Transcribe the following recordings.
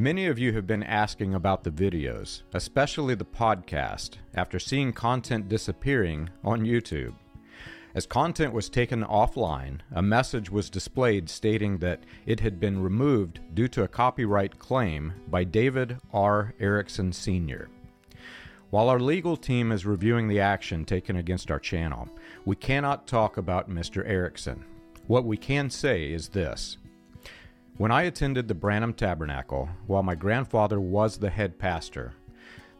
Many of you have been asking about the videos, especially the podcast, after seeing content disappearing on YouTube. As content was taken offline, a message was displayed stating that it had been removed due to a copyright claim by David R. Erickson Sr. While our legal team is reviewing the action taken against our channel, we cannot talk about Mr. Erickson. What we can say is this. When I attended the Branham Tabernacle, while my grandfather was the head pastor,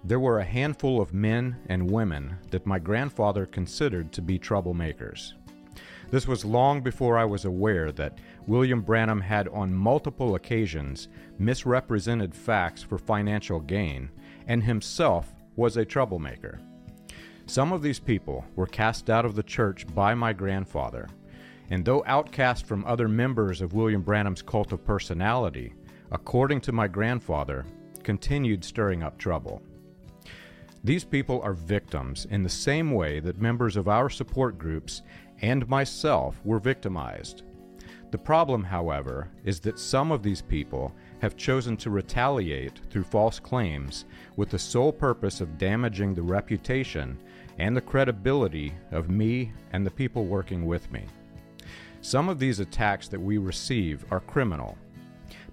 there were a handful of men and women that my grandfather considered to be troublemakers. This was long before I was aware that William Branham had on multiple occasions misrepresented facts for financial gain and himself was a troublemaker. Some of these people were cast out of the church by my grandfather, and though outcast from other members of William Branham's cult of personality, according to my grandfather, continued stirring up trouble. These people are victims in the same way that members of our support groups and myself were victimized. The problem, however, is that some of these people have chosen to retaliate through false claims with the sole purpose of damaging the reputation and the credibility of me and the people working with me. Some of these attacks that we receive are criminal.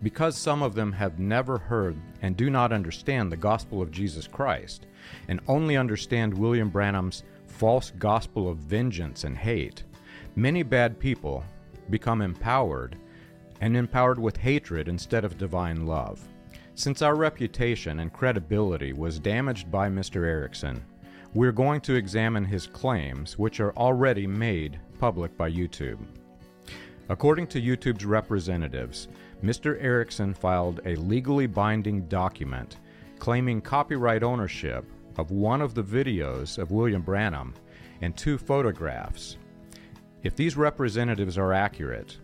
Because some of them have never heard and do not understand the gospel of Jesus Christ, and only understand William Branham's false gospel of vengeance and hate, many bad people become empowered and empowered with hatred instead of divine love. Since our reputation and credibility was damaged by Mr. Erickson, we're going to examine his claims, which are already made public by YouTube. According to YouTube's representatives, Mr. Erickson filed a legally binding document claiming copyright ownership of one of the videos of William Branham and two photographs. If these representatives are accurate,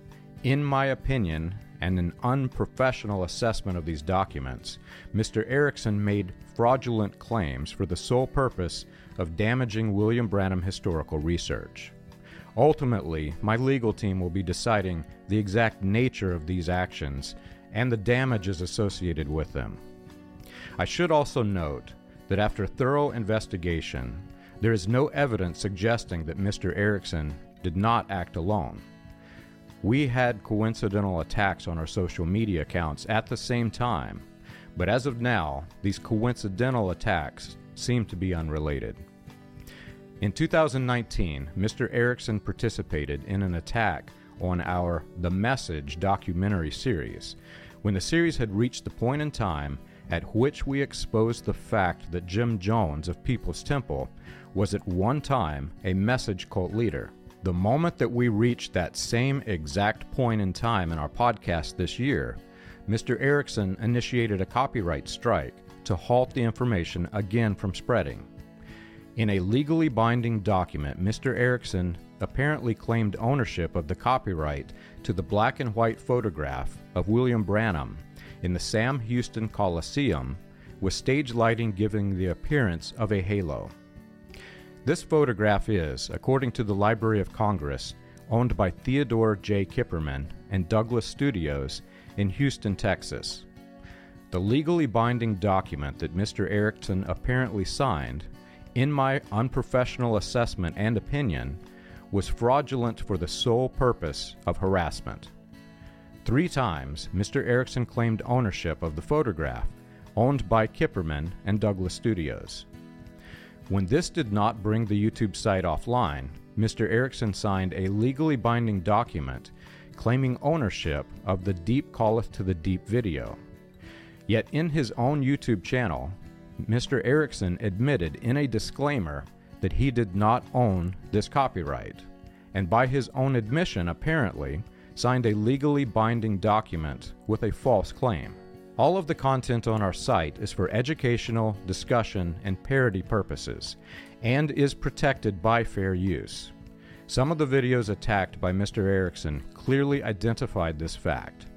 in my opinion, and an unprofessional assessment of these documents, Mr. Erickson made fraudulent claims for the sole purpose of damaging William Branham historical research. Ultimately, my legal team will be deciding the exact nature of these actions and the damages associated with them. I should also note that after thorough investigation, there is no evidence suggesting that Mr. Erickson did not act alone. We had coincidental attacks on our social media accounts at the same time, but as of now, these coincidental attacks seem to be unrelated. In 2019, Mr. Erickson participated in an attack on our The Message documentary series when the series had reached the point in time at which we exposed the fact that Jim Jones of People's Temple was at one time a message cult leader. The moment that we reached that same exact point in time in our podcast this year, Mr. Erickson initiated a copyright strike to halt the information again from spreading. In a legally binding document, Mr. Erickson apparently claimed ownership of the copyright to the black and white photograph of William Branham in the Sam Houston Coliseum, with stage lighting giving the appearance of a halo. This photograph is, according to the Library of Congress, owned by Theodore J. Kipperman and Douglas Studios in Houston, Texas. The legally binding document that Mr. Erickson apparently signed, in my unprofessional assessment and opinion, was fraudulent for the sole purpose of harassment. Three times, Mr. Erickson claimed ownership of the photograph, owned by Kipperman and Douglas Studios. When this did not bring the YouTube site offline, Mr. Erickson signed a legally binding document claiming ownership of the Deep Calleth to the Deep video. Yet in his own YouTube channel, Mr. Erickson admitted in a disclaimer that he did not own this copyright, and by his own admission, apparently, signed a legally binding document with a false claim. All of the content on our site is for educational, discussion, and parody purposes, and is protected by fair use. Some of the videos attacked by Mr. Erickson clearly identified this fact.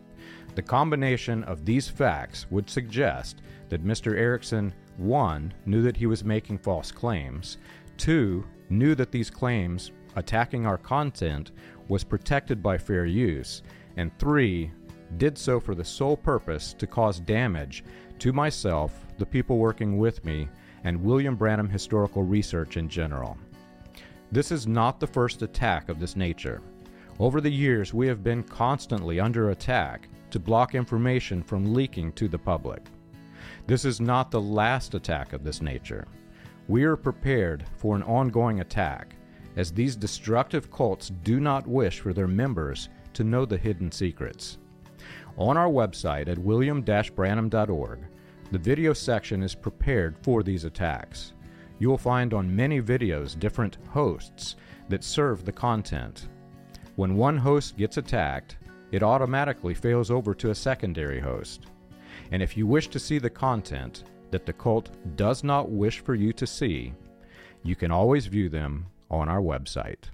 The combination of these facts would suggest that Mr. Erickson 1. knew that he was making false claims, 2. knew that these claims attacking our content was protected by fair use, and 3 did so for the sole purpose to cause damage to myself, the people working with me, and William Branham historical research in general. This is not the first attack of this nature. Over the years, we have been constantly under attack to block information from leaking to the public. This is not the last attack of this nature. We are prepared for an ongoing attack, as these destructive cults do not wish for their members to know the hidden secrets. On our website at william-branham.org, the video section is prepared for these attacks. You will find on many videos different hosts that serve the content. When one host gets attacked, it automatically fails over to a secondary host. And if you wish to see the content that the cult does not wish for you to see, you can always view them on our website.